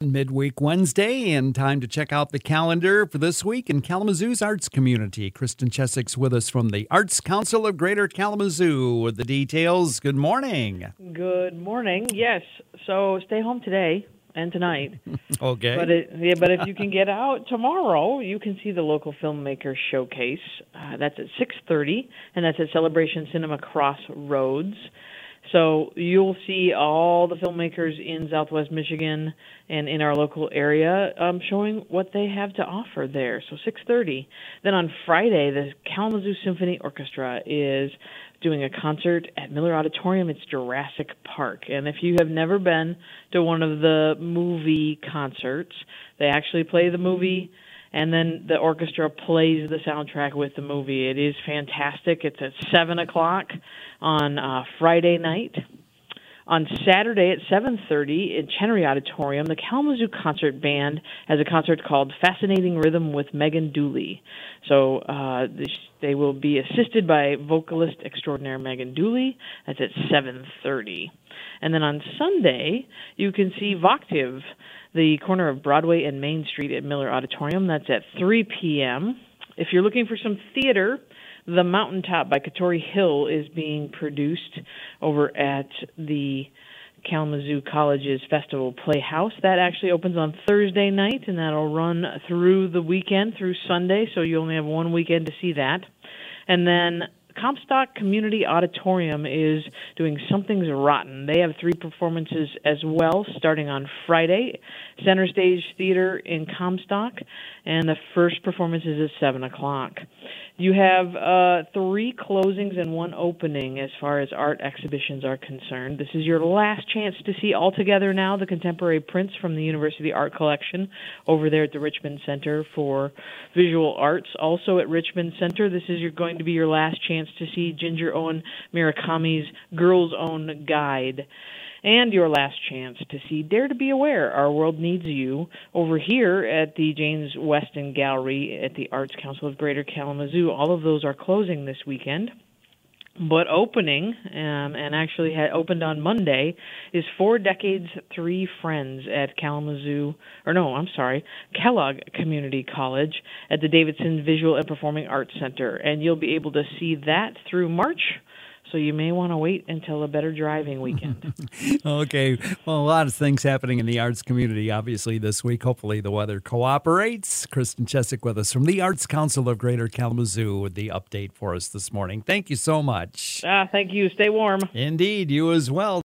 Midweek Wednesday, and time to check out the calendar for this week in Kalamazoo's arts community. Kristen Cheswick's with us from the Arts Council of Greater Kalamazoo with the details. Good morning. Good morning. Yes, so stay home today and tonight. okay. But it, yeah, but if you can get out tomorrow, you can see the local filmmaker showcase. Uh, that's at six thirty, and that's at Celebration Cinema Crossroads. So you'll see all the filmmakers in Southwest Michigan and in our local area um, showing what they have to offer there. So 6:30. Then on Friday, the Kalamazoo Symphony Orchestra is doing a concert at Miller Auditorium. It's Jurassic Park, and if you have never been to one of the movie concerts, they actually play the movie and then the orchestra plays the soundtrack with the movie. It is fantastic. It's at seven o'clock on uh, Friday night. On Saturday at 7:30 in Chenery Auditorium, the Kalamazoo Concert Band has a concert called "Fascinating Rhythm" with Megan Dooley. So uh, they will be assisted by vocalist extraordinaire Megan Dooley. That's at 7:30, and then on Sunday you can see Voctave the corner of Broadway and Main Street at Miller Auditorium. That's at 3 p.m. If you're looking for some theater, The Mountaintop by Katori Hall is being produced over at the Kalamazoo College's Festival Playhouse. That actually opens on Thursday night and that'll run through the weekend, through Sunday, so you only have one weekend to see that. And then Comstock Community Auditorium is doing Something's Rotten. They have three performances as well, starting on Friday. Center Stage Theater in Comstock, and the first performance is at 7 o'clock. You have uh, three closings and one opening as far as art exhibitions are concerned. This is your last chance to see All Together Now, the contemporary prints from the University Art Collection over there at the Richmond Center for Visual Arts. Also at Richmond Center, this is your, going to be your last chance to see Ginger Owen Murakami's Girl's Own Guide and your last chance to see Dare to Be Aware, Our World Needs You, over here at the James Weston Gallery at the Arts Council of Greater Kalamazoo. All of those are closing this weekend. But opening, um, and actually had opened on Monday, is Four Decades, Three Friends at Kalamazoo, or no, I'm sorry, Kellogg Community College at the Davidson Visual and Performing Arts Center. And you'll be able to see that through March so you may want to wait until a better driving weekend. okay. Well, a lot of things happening in the arts community, obviously, this week. Hopefully, the weather cooperates. Kristen Cheswick with us from the Arts Council of Greater Kalamazoo with the update for us this morning. Thank you so much. Ah, thank you. Stay warm. Indeed, you as well.